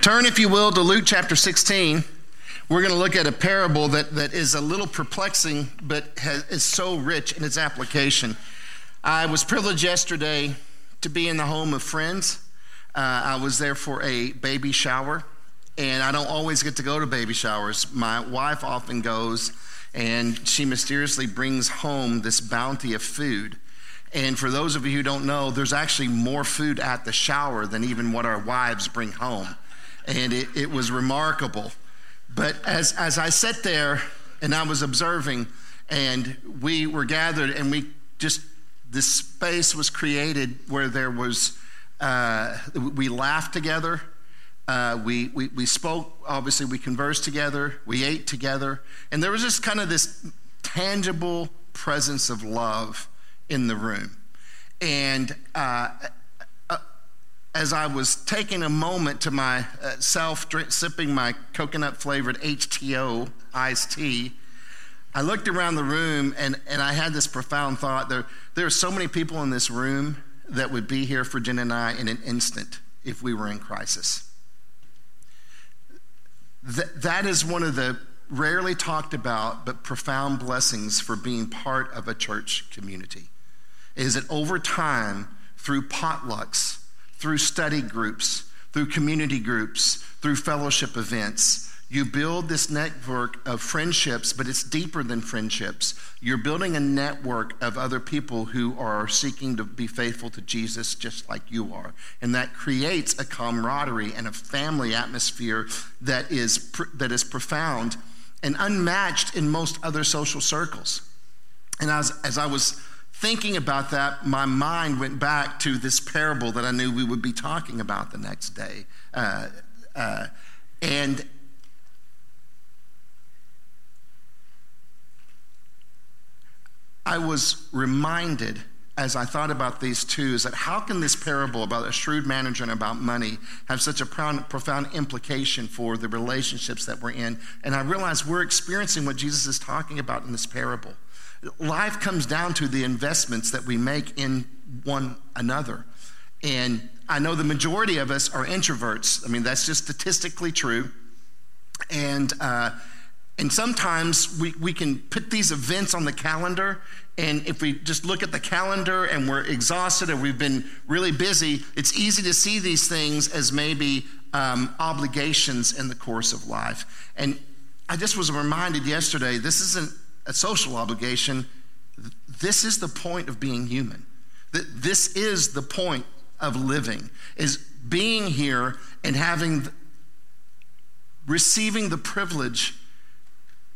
Turn, if you will, to Luke chapter 16. We're going to look at a parable that, that is a little perplexing, but has, is so rich in its application. I was privileged yesterday to be in the home of friends. Uh, I was there for a baby shower, and I don't always get to go to baby showers. My wife often goes, and she mysteriously brings home this bounty of food. And for those of you who don't know, there's actually more food at the shower than even what our wives bring home. And it, it was remarkable. But as, as I sat there and I was observing, and we were gathered, and we just, this space was created where there was, uh, we laughed together. Uh, we, we, we spoke, obviously, we conversed together, we ate together, and there was just kind of this tangible presence of love in the room. And uh, as I was taking a moment to myself, uh, sipping my coconut flavored H2O iced tea, I looked around the room and, and I had this profound thought. There, there are so many people in this room that would be here for Jen and I in an instant if we were in crisis. Th- that is one of the rarely talked about but profound blessings for being part of a church community is that over time, through potlucks, through study groups, through community groups, through fellowship events, you build this network of friendships, but it's deeper than friendships. You're building a network of other people who are seeking to be faithful to Jesus just like you are. And that creates a camaraderie and a family atmosphere that is, that is profound and unmatched in most other social circles. And as, as I was thinking about that, my mind went back to this parable that I knew we would be talking about the next day. Uh, uh, and I was reminded as I thought about these two is that how can this parable about a shrewd manager and about money have such a profound implication for the relationships that we're in? And I realized we're experiencing what Jesus is talking about in this parable. Life comes down to the investments that we make in one another. And I know the majority of us are introverts. I mean, that's just statistically true. And, uh, and sometimes we, we can put these events on the calendar, and if we just look at the calendar and we're exhausted or we've been really busy, it's easy to see these things as maybe um, obligations in the course of life. And I just was reminded yesterday this isn't a social obligation, this is the point of being human. This is the point of living, is being here and having, receiving the privilege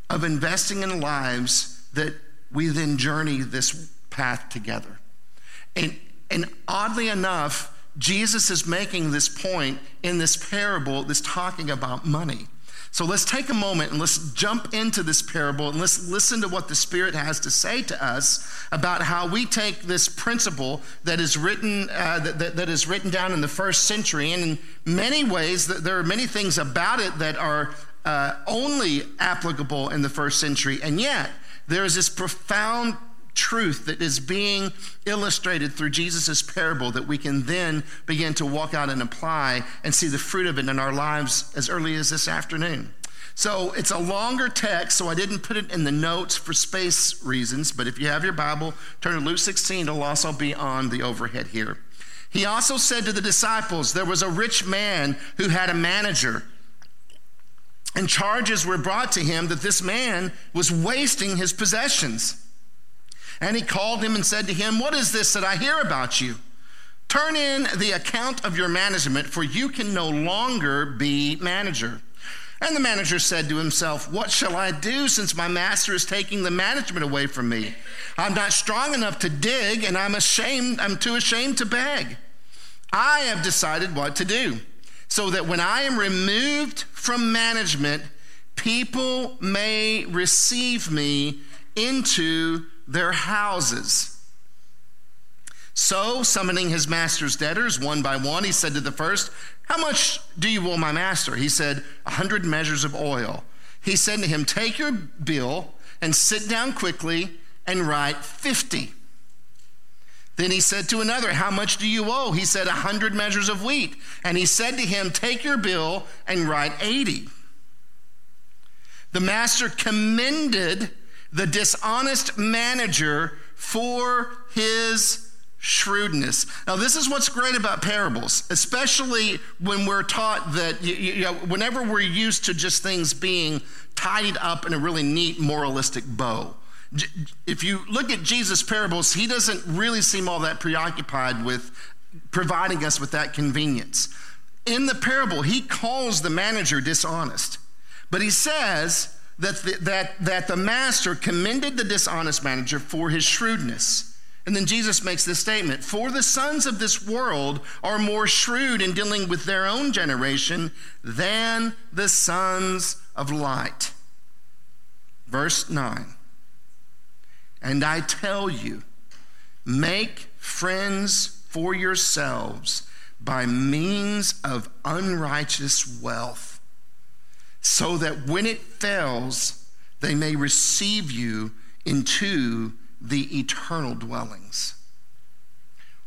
of investing in lives that we then journey this path together. And, and oddly enough, Jesus is making this point in this parable that's talking about money. So let's take a moment and let's jump into this parable and let's listen to what the Spirit has to say to us about how we take this principle that is written uh, that, that, that is written down in the first century, and in many ways, there are many things about it that are uh, only applicable in the first century, and yet there is this profound truth that is being illustrated through Jesus' parable that we can then begin to walk out and apply and see the fruit of it in our lives as early as this afternoon. So it's a longer text, so I didn't put it in the notes for space reasons, but if you have your Bible, turn to Luke 16, it'll also be on the overhead here. He also said to the disciples, There was a rich man who had a manager. And charges were brought to him that this man was wasting his possessions. And he called him and said to him, What is this that I hear about you? Turn in the account of your management, for you can no longer be manager. And the manager said to himself, What shall I do since my master is taking the management away from me? I'm not strong enough to dig, and I'm ashamed, I'm too ashamed to beg. I have decided what to do, so that when I am removed from management, people may receive me into their houses. So, summoning his master's debtors one by one, he said to the first, How much do you owe my master? He said, A hundred measures of oil. He said to him, Take your bill and sit down quickly and write 50. Then he said to another, How much do you owe? He said, A hundred measures of wheat. And he said to him, Take your bill and write 80. The master commended the dishonest manager for his shrewdness. Now, this is what's great about parables, especially when we're taught that, you know, whenever we're used to just things being tidied up in a really neat moralistic bow. If you look at Jesus' parables, he doesn't really seem all that preoccupied with providing us with that convenience. In the parable, he calls the manager dishonest, but he says that the, that, that the master commended the dishonest manager for his shrewdness. And then Jesus makes this statement For the sons of this world are more shrewd in dealing with their own generation than the sons of light. Verse 9 And I tell you, make friends for yourselves by means of unrighteous wealth, so that when it fails, they may receive you into the eternal dwellings.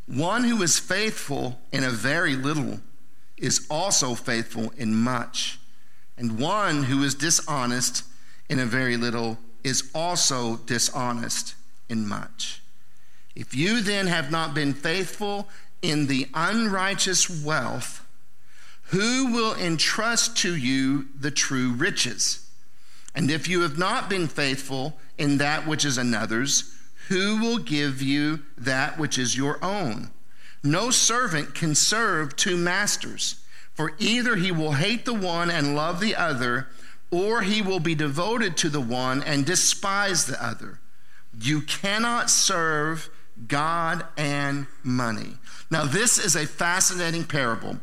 One who is faithful in a very little is also faithful in much, and one who is dishonest in a very little is also dishonest in much. If you then have not been faithful in the unrighteous wealth, who will entrust to you the true riches? And if you have not been faithful in that which is another's, who will give you that which is your own? No servant can serve two masters, for either he will hate the one and love the other, or he will be devoted to the one and despise the other. You cannot serve God and money. Now, this is a fascinating parable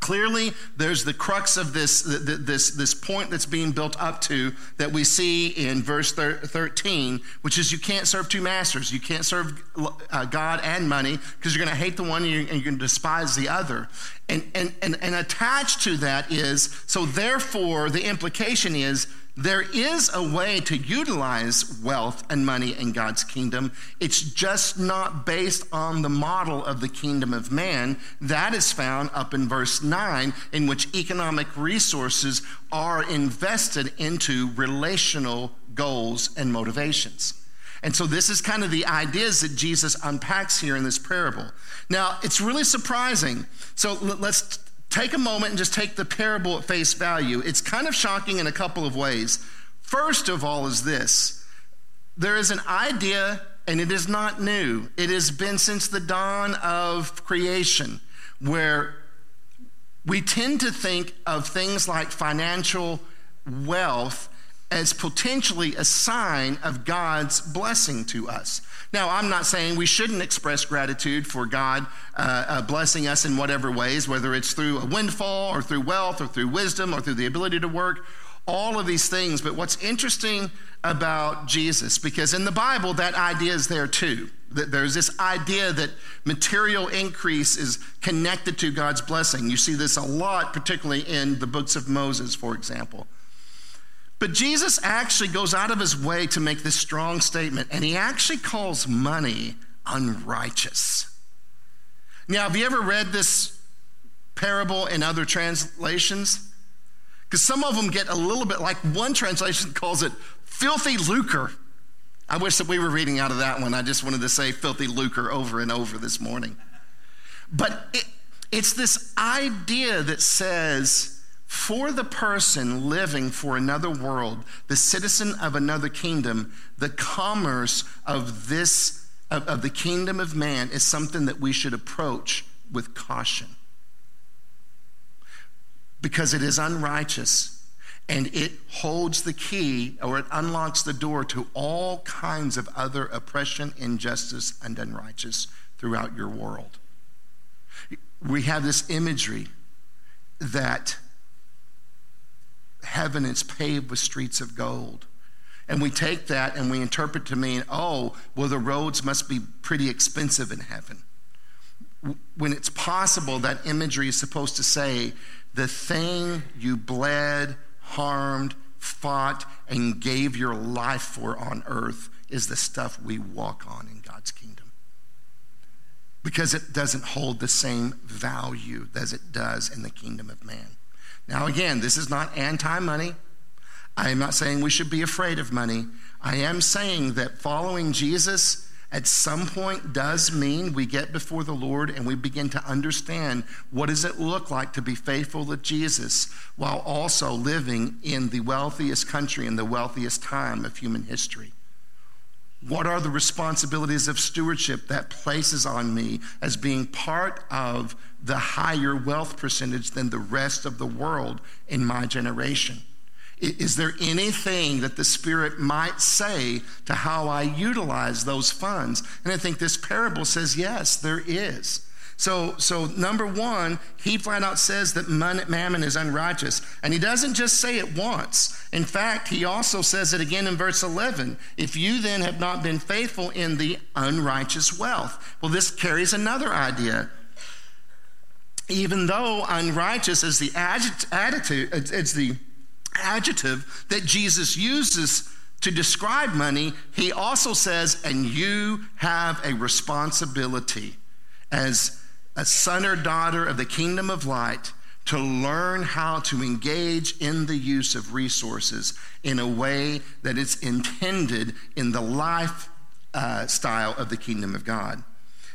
Clearly, there's the crux of this, this, this point that's being built up to that we see in verse 13, which is you can't serve two masters. You can't serve uh, God and money because you're going to hate the one and you're, going to despise the other. And, and, and, and attached to that is, so therefore, the implication is there is a way to utilize wealth and money in God's kingdom. It's just not based on the model of the kingdom of man. That is found up in verse 9, in which economic resources are invested into relational goals and motivations. And so, this is kind of the ideas that Jesus unpacks here in this parable. Now, it's really surprising. So, let's take a moment and just take the parable at face value. It's kind of shocking in a couple of ways. First of all, is this there is an idea, and it is not new, it has been since the dawn of creation, where we tend to think of things like financial wealth as potentially a sign of God's blessing to us. Now, I'm not saying we shouldn't express gratitude for God uh, uh, blessing us in whatever ways, whether it's through a windfall or through wealth or through wisdom or through the ability to work, all of these things. But what's interesting about Jesus, because in the Bible, that idea is there too. That there's this idea that material increase is connected to God's blessing. You see this a lot, particularly in the books of Moses, for example. But Jesus actually goes out of his way to make this strong statement, and he actually calls money unrighteous. Now, have you ever read this parable in other translations? Because some of them get a little bit like one translation calls it filthy lucre. I wish that we were reading out of that one. I just wanted to say filthy lucre over and over this morning. But it, it's this idea that says, for the person living for another world, the citizen of another kingdom, the commerce of this, of, of, the kingdom of man is something that we should approach with caution. Because it is unrighteous and it holds the key or it unlocks the door to all kinds of other oppression, injustice, and unrighteous throughout your world. We have this imagery that heaven is paved with streets of gold. And we take that and we interpret to mean, oh, well, the roads must be pretty expensive in heaven. When it's possible, that imagery is supposed to say, the thing you bled, harmed, fought, and gave your life for on earth is the stuff we walk on in God's kingdom. because it doesn't hold the same value as it does in the kingdom of man. Now, again, this is not anti money. I am not saying we should be afraid of money. I am saying that following Jesus at some point does mean we get before the Lord and we begin to understand what does it look like to be faithful to Jesus while also living in the wealthiest country in the wealthiest time of human history. What are the responsibilities of stewardship that places on me as being part of the higher wealth percentage than the rest of the world in my generation? Is there anything that the Spirit might say to how I utilize those funds? And I think this parable says, yes, there is. So, so number one, he flat out says that mammon is unrighteous. And he doesn't just say it once. In fact, he also says it again in verse 11. If you then have not been faithful in the unrighteous wealth. Well, this carries another idea. Even though unrighteous is the attitude, it's the adjective that Jesus uses to describe money, he also says, and you have a responsibility as a son or daughter of the kingdom of light to learn how to engage in the use of resources in a way that is intended in the life uh, style of the kingdom of God.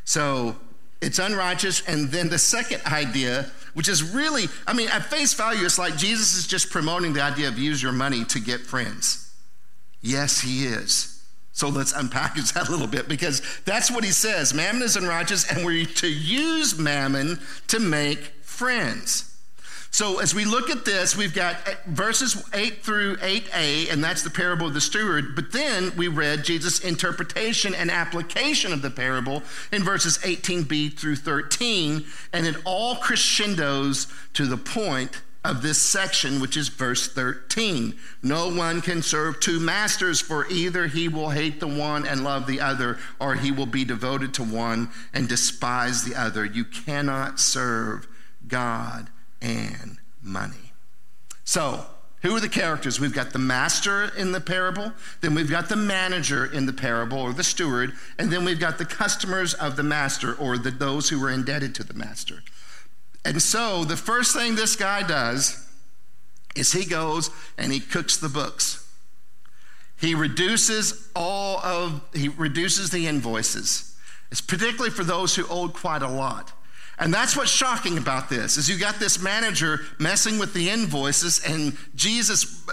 So it's unrighteous. And then the second idea which is really, I mean, at face value, it's like Jesus is just promoting the idea of use your money to get friends. Yes, he is. So let's unpackage that a little bit because that's what he says. Mammon is unrighteous, and we're to use mammon to make friends. So as we look at this, we've got eh, verses 8 through 8a, and that's the parable of the steward. But then we read Jesus' interpretation and application of the parable in verses 18b through 13, and it all crescendos to the point of this section, which is verse 13. No one can serve two masters, for either he will hate the one and love the other, or he will be devoted to one and despise the other. You cannot serve God and money. So, who are the characters? We've got the master in the parable, then we've got the manager in the parable or the steward, and then we've got the customers of the master or the, those who were indebted to the master. And so the first thing this guy does is he goes and he cooks the books. He reduces all of he reduces the invoices. It's particularly for those who owed quite a lot. And that's what's shocking about this is you got this manager messing with the invoices and Jesus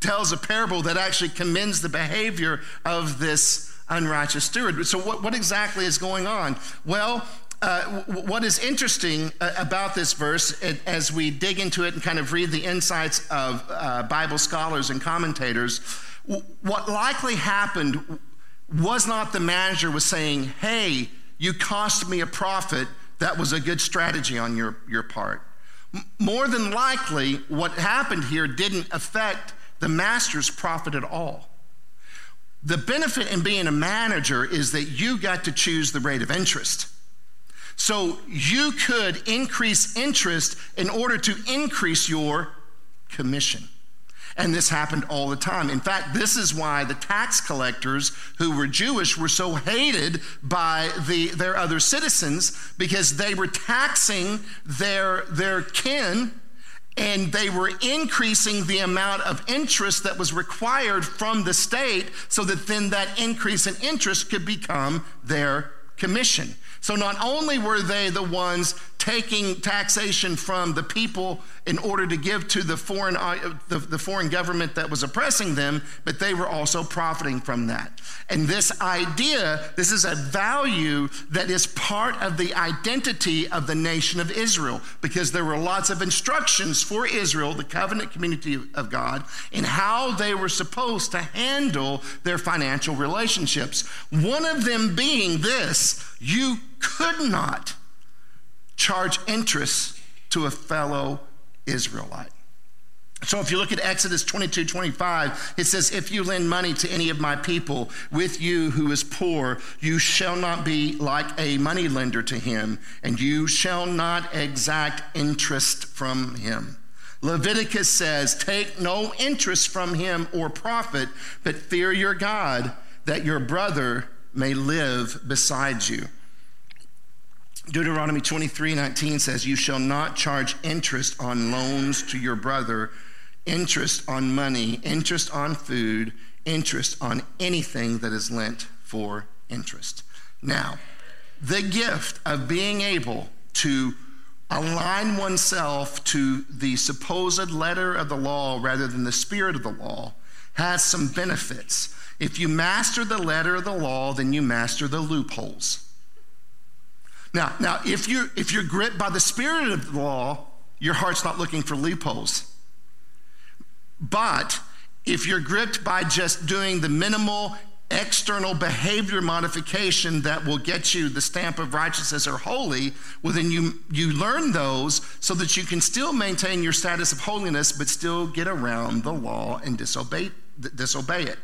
tells a parable that actually commends the behavior of this unrighteous steward. So what, what exactly is going on? Well, uh, what is interesting uh, about this verse, as we dig into it and kind of read the insights of uh, Bible scholars and commentators, what likely happened was not the manager was saying, "Hey, you cost me a profit that was a good strategy on your, your part. More than likely, what happened here didn't affect the master's profit at all. The benefit in being a manager is that you got to choose the rate of interest. So you could increase interest in order to increase your commission. And this happened all the time. In fact, this is why the tax collectors who were Jewish were so hated by the, their other citizens because they were taxing their, their kin and they were increasing the amount of interest that was required from the state so that then that increase in interest could become their commission. So not only were they the ones taking taxation from the people in order to give to the foreign, uh, the, the, foreign government that was oppressing them, but they were also profiting from that. And this idea, this is a value that is part of the identity of the nation of Israel, because there were lots of instructions for Israel, the covenant community of God, in how they were supposed to handle their financial relationships. One of them being this you could not charge interest to a fellow Israelite. So if you look at Exodus 22 25, it says, If you lend money to any of my people with you who is poor, you shall not be like a money lender to him, and you shall not exact interest from him. Leviticus says, Take no interest from him or profit, but fear your God, that your brother may live beside you. Deuteronomy 23 19 says, You shall not charge interest on loans to your brother, interest on money, interest on food, interest on anything that is lent for interest. Now, the gift of being able to align oneself to the supposed letter of the law rather than the spirit of the law has some benefits. If you master the letter of the law, then you master the loopholes. Now, now if you're if you're gripped by the spirit of the law, your heart's not looking for loopholes. But if you're gripped by just doing the minimal external behavior modification that will get you the stamp of righteousness or holy, well, then you, you learn those so that you can still maintain your status of holiness, but still get around the law and disobey, disobey it.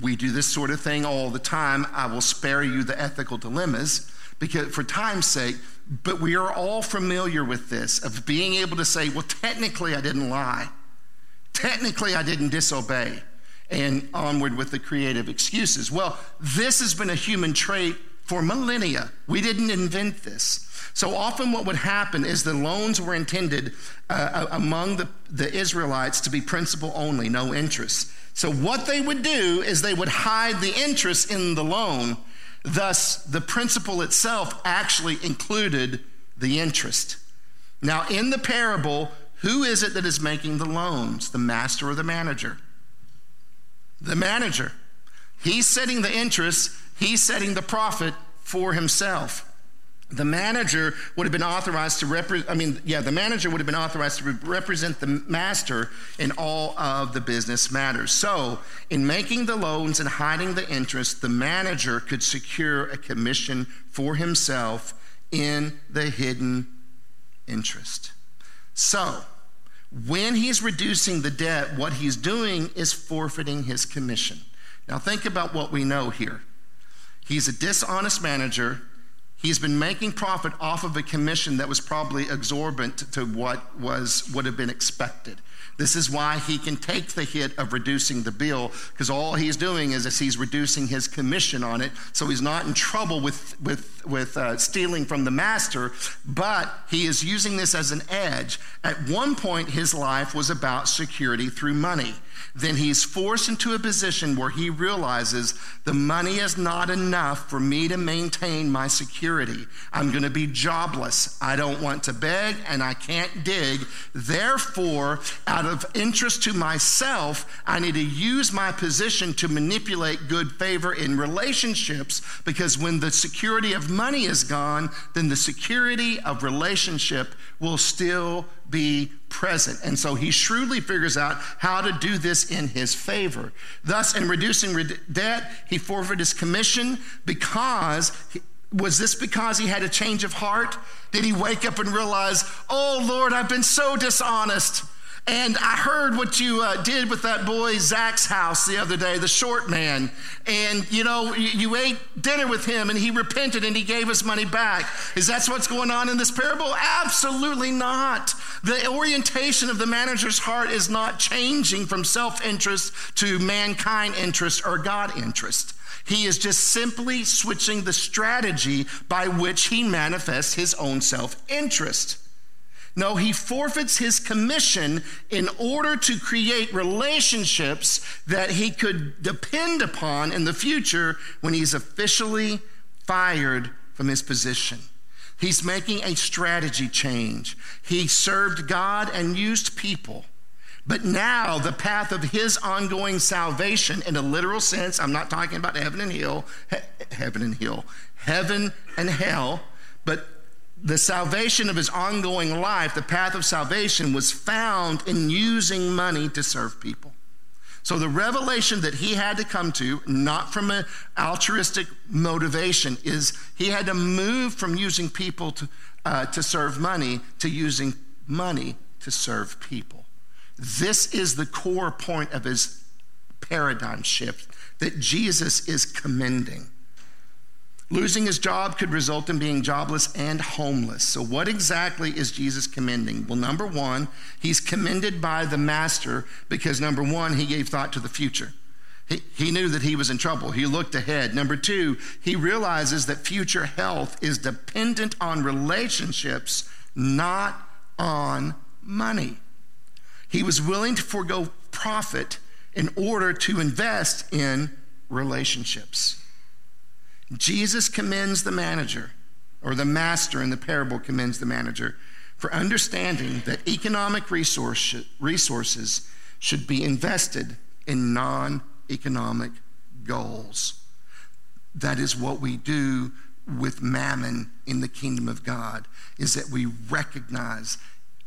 We do this sort of thing all the time. I will spare you the ethical dilemmas because for time's sake, but we are all familiar with this of being able to say, well, technically I didn't lie. Technically I didn't disobey and onward with the creative excuses. Well, this has been a human trait for millennia. We didn't invent this. So often, what would happen is the loans were intended uh, among the, the Israelites to be principal only, no interest. So, what they would do is they would hide the interest in the loan. Thus, the principle itself actually included the interest. Now, in the parable, who is it that is making the loans? The master or the manager? the manager. He's setting the interest, he's setting the profit for himself. The manager would have been authorized to represent, I mean, yeah, the manager would have been authorized to represent the master in all of the business matters. So, in making the loans and hiding the interest, the manager could secure a commission for himself in the hidden interest. So, when he's reducing the debt, what he's doing is forfeiting his commission. Now, think about what we know here. He's a dishonest manager. He's been making profit off of a commission that was probably exorbitant to what was would have been expected. This is why he can take the hit of reducing the bill, because all he's doing is, is he's reducing his commission on it. So he's not in trouble with, with, with uh, stealing from the master, but he is using this as an edge. At one point, his life was about security through money then he's forced into a position where he realizes the money is not enough for me to maintain my security. I'm going to be jobless. I don't want to beg and I can't dig. Therefore, out of interest to myself, I need to use my position to manipulate good favor in relationships because when the security of money is gone, then the security of relationship will still be present. And so he shrewdly figures out how to do this in his favor. Thus, in reducing debt, he forfeited his commission because. He, was this because he had a change of heart? Did he wake up and realize, oh Lord, I've been so dishonest? And I heard what you uh, did with that boy Zacchaeus the other day, the short man. And you know, you, you ate dinner with him and he repented and he gave us money back. Is that what's going on in this parable? Absolutely not. The orientation of the manager's heart is not changing from self interest to mankind interest or God interest. He is just simply switching the strategy by which he manifests his own self interest. No, he forfeits his commission in order to create relationships that he could depend upon in the future when he's officially fired from his position. He's making a strategy change. He served God and used people. But now, the path of his ongoing salvation, in a literal sense, I'm not talking about heaven and hell, he- heaven and hell, heaven and hell, but the salvation of his ongoing life, the path of salvation, was found in using money to serve people. So the revelation that he had to come to, not from an altruistic motivation, is he had to move from using people to, uh, to serve money to using money to serve people. This is the core point of his paradigm shift that Jesus is commending. Losing his job could result in being jobless and homeless. So, what exactly is Jesus commending? Well, number one, he's commended by the master because, number one, he gave thought to the future. He, he knew that he was in trouble. He looked ahead. Number two, he realizes that future health is dependent on relationships, not on money. He was willing to forego profit in order to invest in relationships. Jesus commends the manager, or the master in the parable commends the manager, for understanding that economic resource, resources should be invested in non economic goals. That is what we do with mammon in the kingdom of God is that we recognize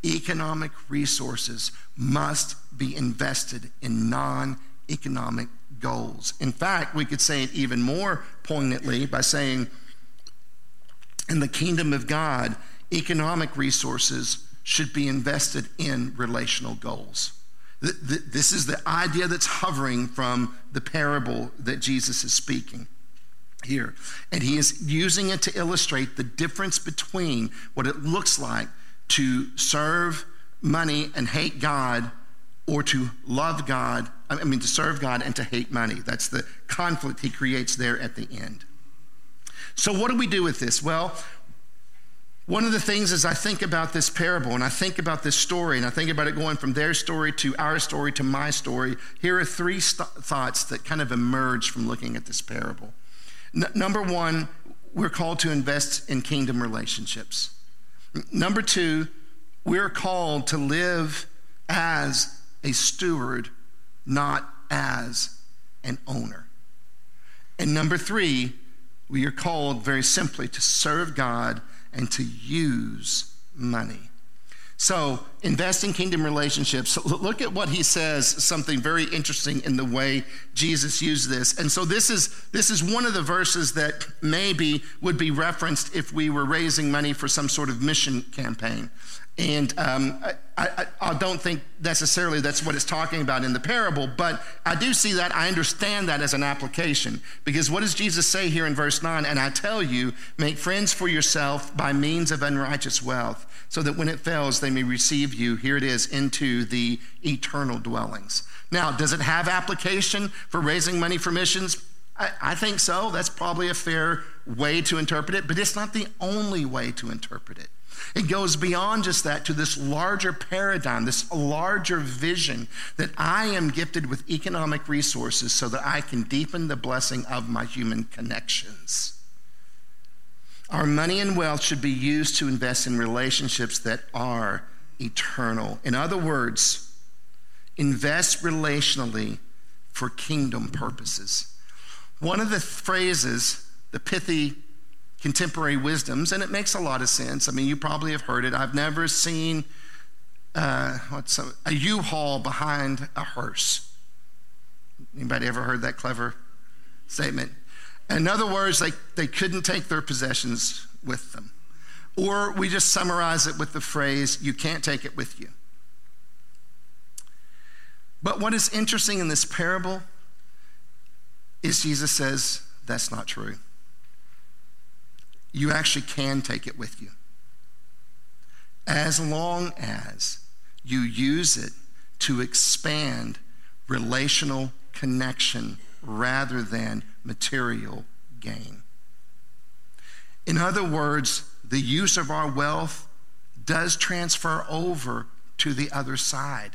economic resources must be invested in non-economic goals. In fact, we could say it even more poignantly by saying in the kingdom of God, economic resources should be invested in relational goals. This is the idea that's hovering from the parable that Jesus is speaking here. And he is using it to illustrate the difference between what it looks like to serve money and hate God or to love God, I mean, to serve God and to hate money. That's the conflict he creates there at the end. So, what do we do with this? Well, one of the things as I think about this parable and I think about this story and I think about it going from their story to our story to my story, here are three st- thoughts that kind of emerge from looking at this parable. N- number one, we're called to invest in kingdom relationships. N- number two, we're called to live as a steward, not as an owner. And number three, we are called very simply to serve God and to use money. So, invest in kingdom relationships. Look at what he says, something very interesting in the way Jesus used this. And so this is this is one of the verses that maybe would be referenced if we were raising money for some sort of mission campaign. And um, I, I, I, don't think necessarily that's what it's talking about in the parable, but I do see that. I understand that as an application. Because what does Jesus say here in verse 9? And I tell you, make friends for yourself by means of unrighteous wealth, so that when it fails, they may receive you, here it is, into the eternal dwellings. Now, does it have application for raising money for missions? I, I think so. That's probably a fair way to interpret it, but it's not the only way to interpret it. It goes beyond just that to this larger paradigm, this larger vision that I am gifted with economic resources so that I can deepen the blessing of my human connections. Our money and wealth should be used to invest in relationships that are eternal. In other words, invest relationally for kingdom purposes. One of the phrases, the pithy contemporary wisdoms, and it makes a lot of sense. I mean, you probably have heard it. I've never seen uh, what's a a U-Haul behind a hearse. Anybody ever heard that clever statement? In other words, they, they couldn't take their possessions with them. Or we just summarize it with the phrase, you can't take it with you. But what is interesting in this parable is Jesus says that's not true you actually can take it with you. As long as you use it to expand relational connection rather than material gain. In other words, the use of our wealth does transfer over to the other side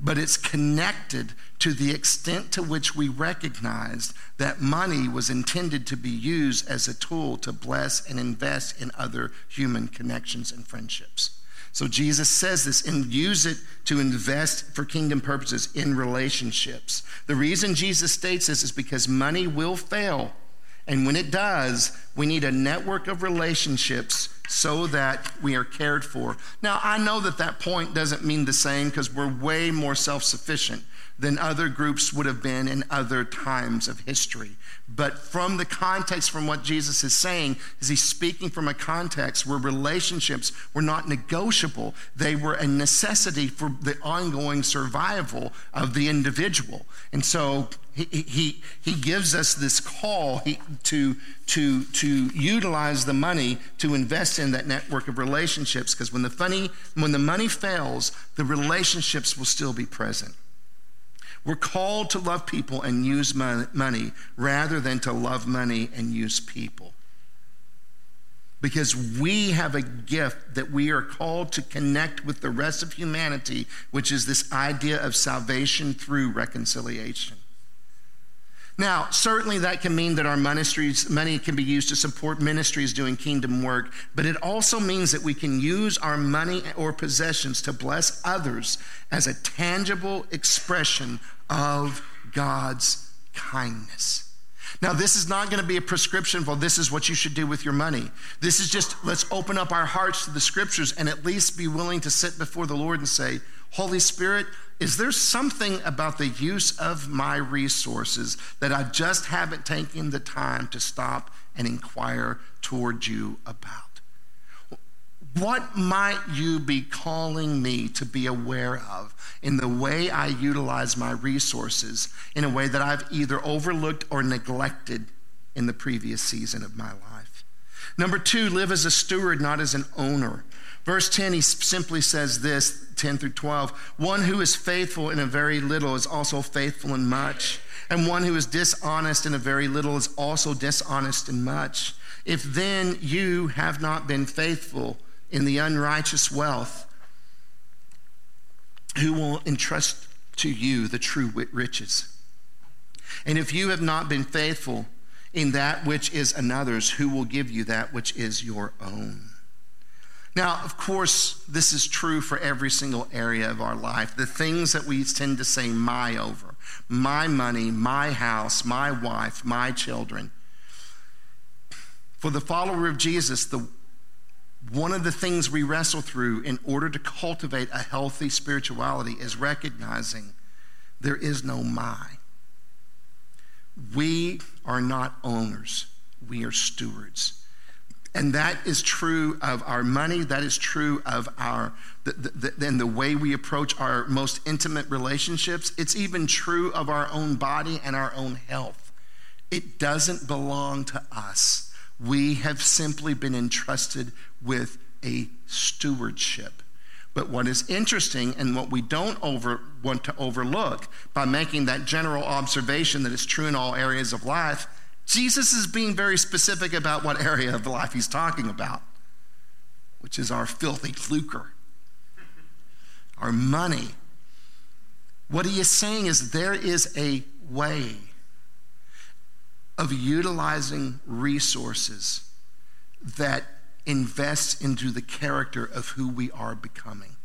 but it's connected to the extent to which we recognize that money was intended to be used as a tool to bless and invest in other human connections and friendships. So Jesus says this and use it to invest for kingdom purposes in relationships. The reason Jesus states this is because money will fail. And when it does, we need a network of relationships so that we are cared for. Now, I know that that point doesn't mean the same because we're way more self sufficient than other groups would have been in other times of history. But from the context, from what Jesus is saying, is he's speaking from a context where relationships were not negotiable. They were a necessity for the ongoing survival of the individual. And so he, he, he gives us this call to, to, to utilize the money to invest in that network of relationships because when the, funny, when the money fails, the relationships will still be present. We're called to love people and use money rather than to love money and use people. Because we have a gift that we are called to connect with the rest of humanity, which is this idea of salvation through reconciliation. Now, certainly that can mean that our ministries, money can be used to support ministries doing kingdom work, but it also means that we can use our money or possessions to bless others as a tangible expression of God's kindness. Now, this is not going to be a prescription for this is what you should do with your money. This is just let's open up our hearts to the scriptures and at least be willing to sit before the Lord and say, Holy Spirit, is there something about the use of my resources that I just haven't taken the time to stop and inquire toward you about? What might you be calling me to be aware of in the way I utilize my resources in a way that I've either overlooked or neglected in the previous season of my life? Number two, live as a steward, not as an owner. Verse 10, he simply says this 10 through 12 One who is faithful in a very little is also faithful in much, and one who is dishonest in a very little is also dishonest in much. If then you have not been faithful in the unrighteous wealth, who will entrust to you the true riches? And if you have not been faithful in that which is another's, who will give you that which is your own? Now, of course, this is true for every single area of our life. The things that we tend to say my over my money, my house, my wife, my children. For the follower of Jesus, the, one of the things we wrestle through in order to cultivate a healthy spirituality is recognizing there is no my. We are not owners, we are stewards. And that is true of our money. That is true of our the, the, and the way we approach our most intimate relationships. It's even true of our own body and our own health. It doesn't belong to us. We have simply been entrusted with a stewardship. But what is interesting and what we don't over, want to overlook by making that general observation that it's true in all areas of life Jesus is being very specific about what area of life he's talking about, which is our filthy lucre, our money. What he is saying is there is a way of utilizing resources that invests into the character of who we are becoming.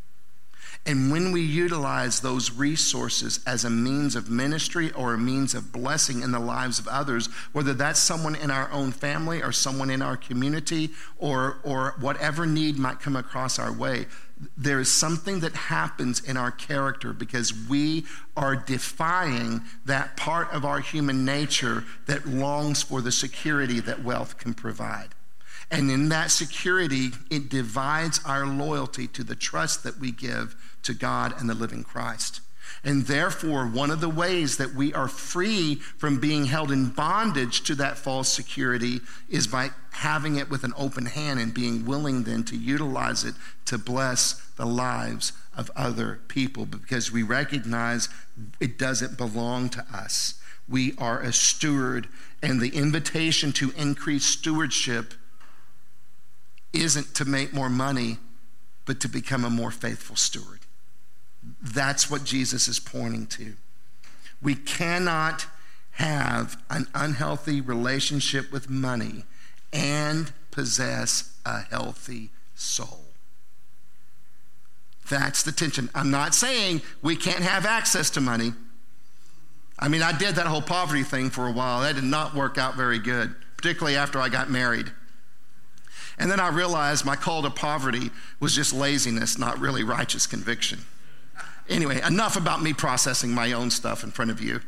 And when we utilize those resources as a means of ministry or a means of blessing in the lives of others, whether that's someone in our own family or someone in our community or, or whatever need might come across our way, there is something that happens in our character because we are defying that part of our human nature that longs for the security that wealth can provide. And in that security, it divides our loyalty to the trust that we give to God and the living Christ. And therefore, one of the ways that we are free from being held in bondage to that false security is by having it with an open hand and being willing then to utilize it to bless the lives of other people because we recognize it doesn't belong to us. We are a steward, and the invitation to increase stewardship isn't to make more money, but to become a more faithful steward. That's what Jesus is pointing to. We cannot have an unhealthy relationship with money and possess a healthy soul. That's the tension. I'm not saying we can't have access to money. I mean, I did that whole poverty thing for a while. That did not work out very good, particularly after I got married. And then I realized my call to poverty was just laziness, not really righteous conviction. Anyway, enough about me processing my own stuff in front of you.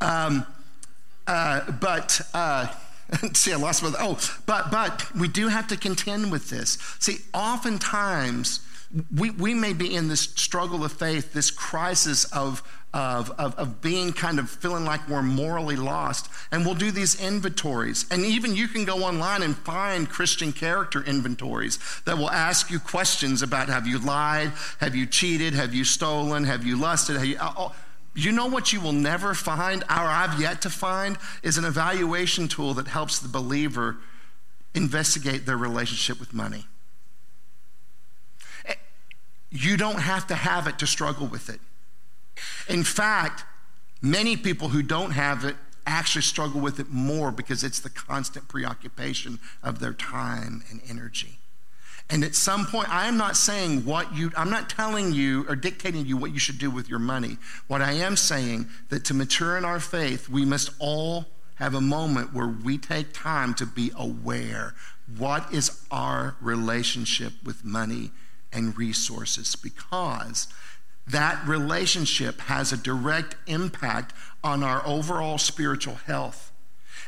Um, uh, but uh, see, I lost my. Oh, but but we do have to contend with this. See, oftentimes we we may be in this struggle of faith, this crisis of of, of, of, being kind of feeling like we're morally lost. And we'll do these inventories. And even you can go online and find Christian character inventories that will ask you questions about have you lied? Have you cheated? Have you stolen? Have you lusted? Have you, You know what you will never find, or I've yet to find, is an evaluation tool that helps the believer investigate their relationship with money. Eh, you don't have to have it to struggle with it. In fact, many people who don't have it actually struggle with it more because it's the constant preoccupation of their time and energy. And at some point, I am not saying what you, I'm not telling you or dictating you what you should do with your money. What I am saying that to mature in our faith, we must all have a moment where we take time to be aware. What is our relationship with money and resources? Because that relationship has a direct impact on our overall spiritual health.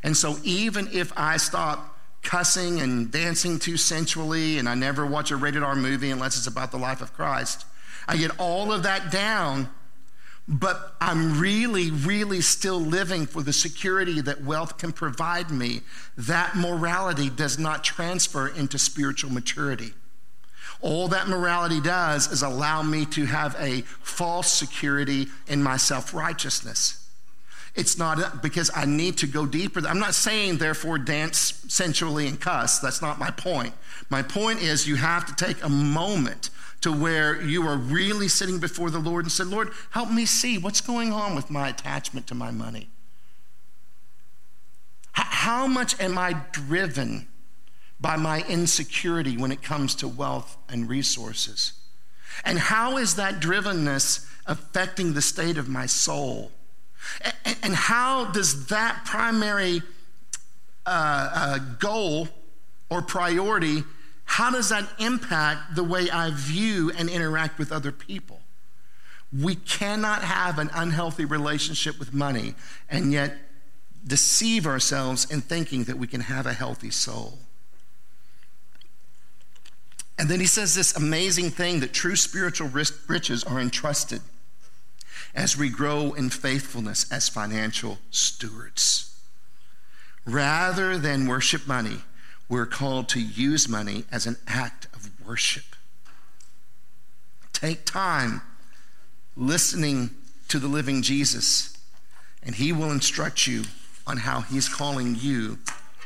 And so, even if I stop cussing and dancing too sensually, and I never watch a rated R movie unless it's about the life of Christ. I get all of that down, but I'm really, really still living for the security that wealth can provide me. That morality does not transfer into spiritual maturity. All that morality does is allow me to have a false security in my self righteousness. It's not uh, because I need to go deeper. I'm not saying, therefore, dance sensually and cuss. That's not my point. My point is, you have to take a moment to where you are really sitting before the Lord and said, Lord, help me see what's going on with my attachment to my money. How much am I driven by my insecurity when it comes to wealth and resources? And how is that drivenness affecting the state of my soul? And how does that primary uh, uh, goal or priority, how does that impact the way I view and interact with other people? We cannot have an unhealthy relationship with money and yet deceive ourselves in thinking that we can have a healthy soul. And then he says this amazing thing that true spiritual riches are entrusted as we grow in faithfulness as financial stewards. Rather than worship money, we're called to use money as an act of worship. Take time listening to the living Jesus, and he will instruct you on how he's calling you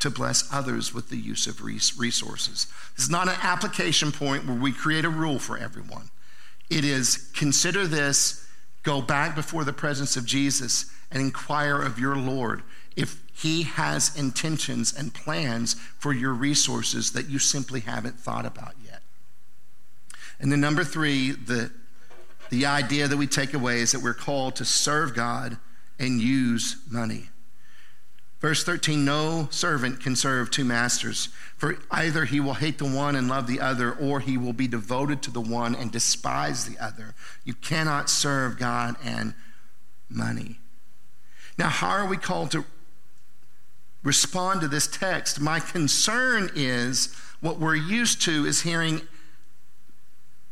to bless others with the use of resources. This is not an application point where we create a rule for everyone. It is consider this Go back before the presence of Jesus and inquire of your Lord if he has intentions and plans for your resources that you simply haven't thought about yet. And then, number three, the, the idea that we take away is that we're called to serve God and use money. Verse 13 No servant can serve two masters, for either he will hate the one and love the other, or he will be devoted to the one and despise the other. You cannot serve God and money. Now, how are we called to respond to this text? My concern is what we're used to is hearing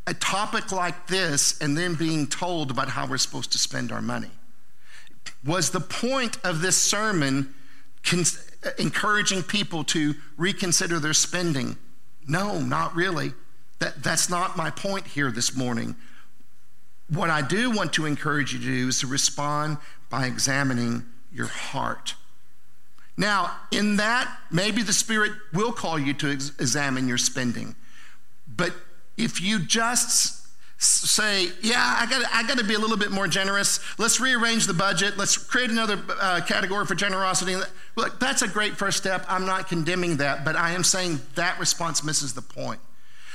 a topic like this and then being told about how we're supposed to spend our money. Was the point of this sermon encouraging people to reconsider their spending. No, not really. That, that's not my point here this morning. What I do want to encourage you to do is to respond by examining your heart. Now, in that, maybe the Spirit will call you to ex- examine your spending. But if you just say, yeah, I got I got to be a little bit more generous. Let's rearrange the budget. Let's create another uh, category for generosity. Look, that's a great first step. I'm not condemning that, but I am saying that response misses the point.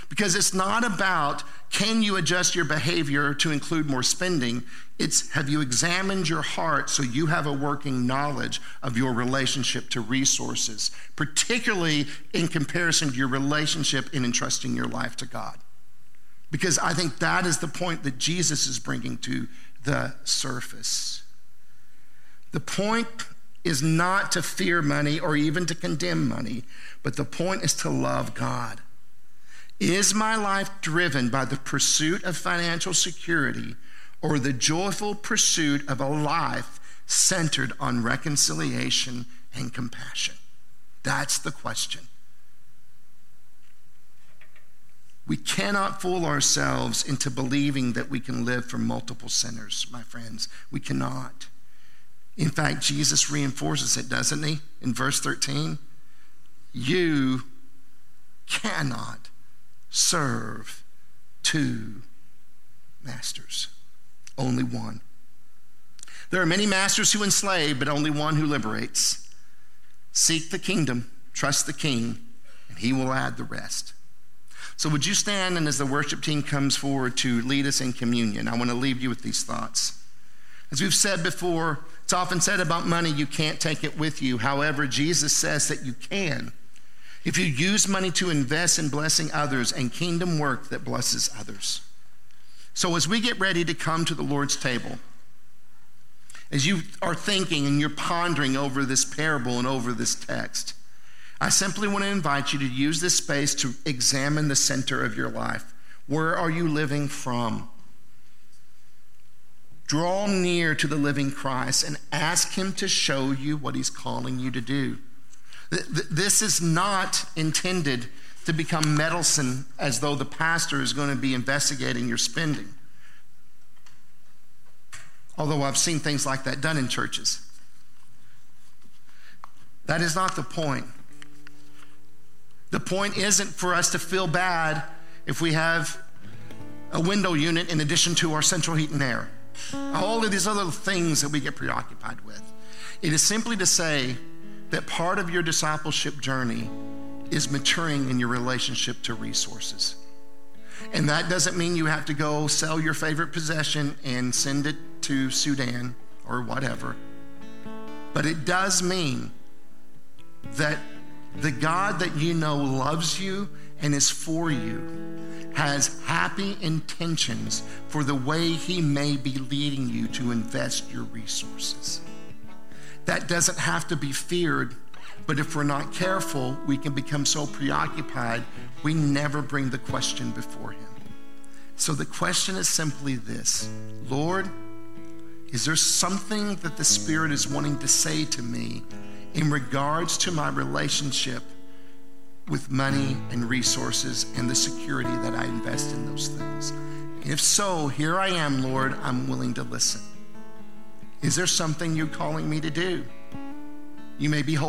Because it's not about can you adjust your behavior to include more spending? It's have you examined your heart so you have a working knowledge of your relationship to resources, particularly in comparison to your relationship in entrusting your life to God. Because I think that is the point that Jesus is bringing to the surface. The point is not to fear money or even to condemn money, but the point is to love God. Is my life driven by the pursuit of financial security or the joyful pursuit of a life centered on reconciliation and compassion? That's the question. We cannot fool ourselves into believing that we can live for multiple sinners, my friends. We cannot. In fact, Jesus reinforces it, doesn't he? In verse 13, you cannot serve two masters, only one. There are many masters who enslave, but only one who liberates. Seek the kingdom, trust the king, and he will add the rest. So, would you stand and as the worship team comes forward to lead us in communion, I want to leave you with these thoughts. As we've said before, it's often said about money, you can't take it with you. However, Jesus says that you can. If you use money to invest in blessing others and kingdom work that blesses others. So, as we get ready to come to the Lord's table, as you are thinking and you're pondering over this parable and over this text, I simply want to invite you to use this space to examine the center of your life. Where are you living from? Draw near to the living Christ and ask Him to show you what He's calling you to do. This is not intended to become meddlesome as though the pastor is going to be investigating your spending. Although I've seen things like that done in churches. That is not the point. The point isn't for us to feel bad if we have a window unit in addition to our central heat and air. All of these other things that we get preoccupied with. It is simply to say that part of your discipleship journey is maturing in your relationship to resources. And that doesn't mean you have to go sell your favorite possession and send it to Sudan or whatever. But it does mean that the God that you know loves you and is for you has happy intentions for the way he may be leading you to invest your resources. That doesn't have to be feared, but if we're not careful, we can become so preoccupied we never bring the question before him. So the question is simply this Lord, is there something that the Spirit is wanting to say to me in regards to my relationship with money and resources and the security that I invest in those things? If so, here I am, Lord, I'm willing to listen. Is there something you're calling me to do? You may be holding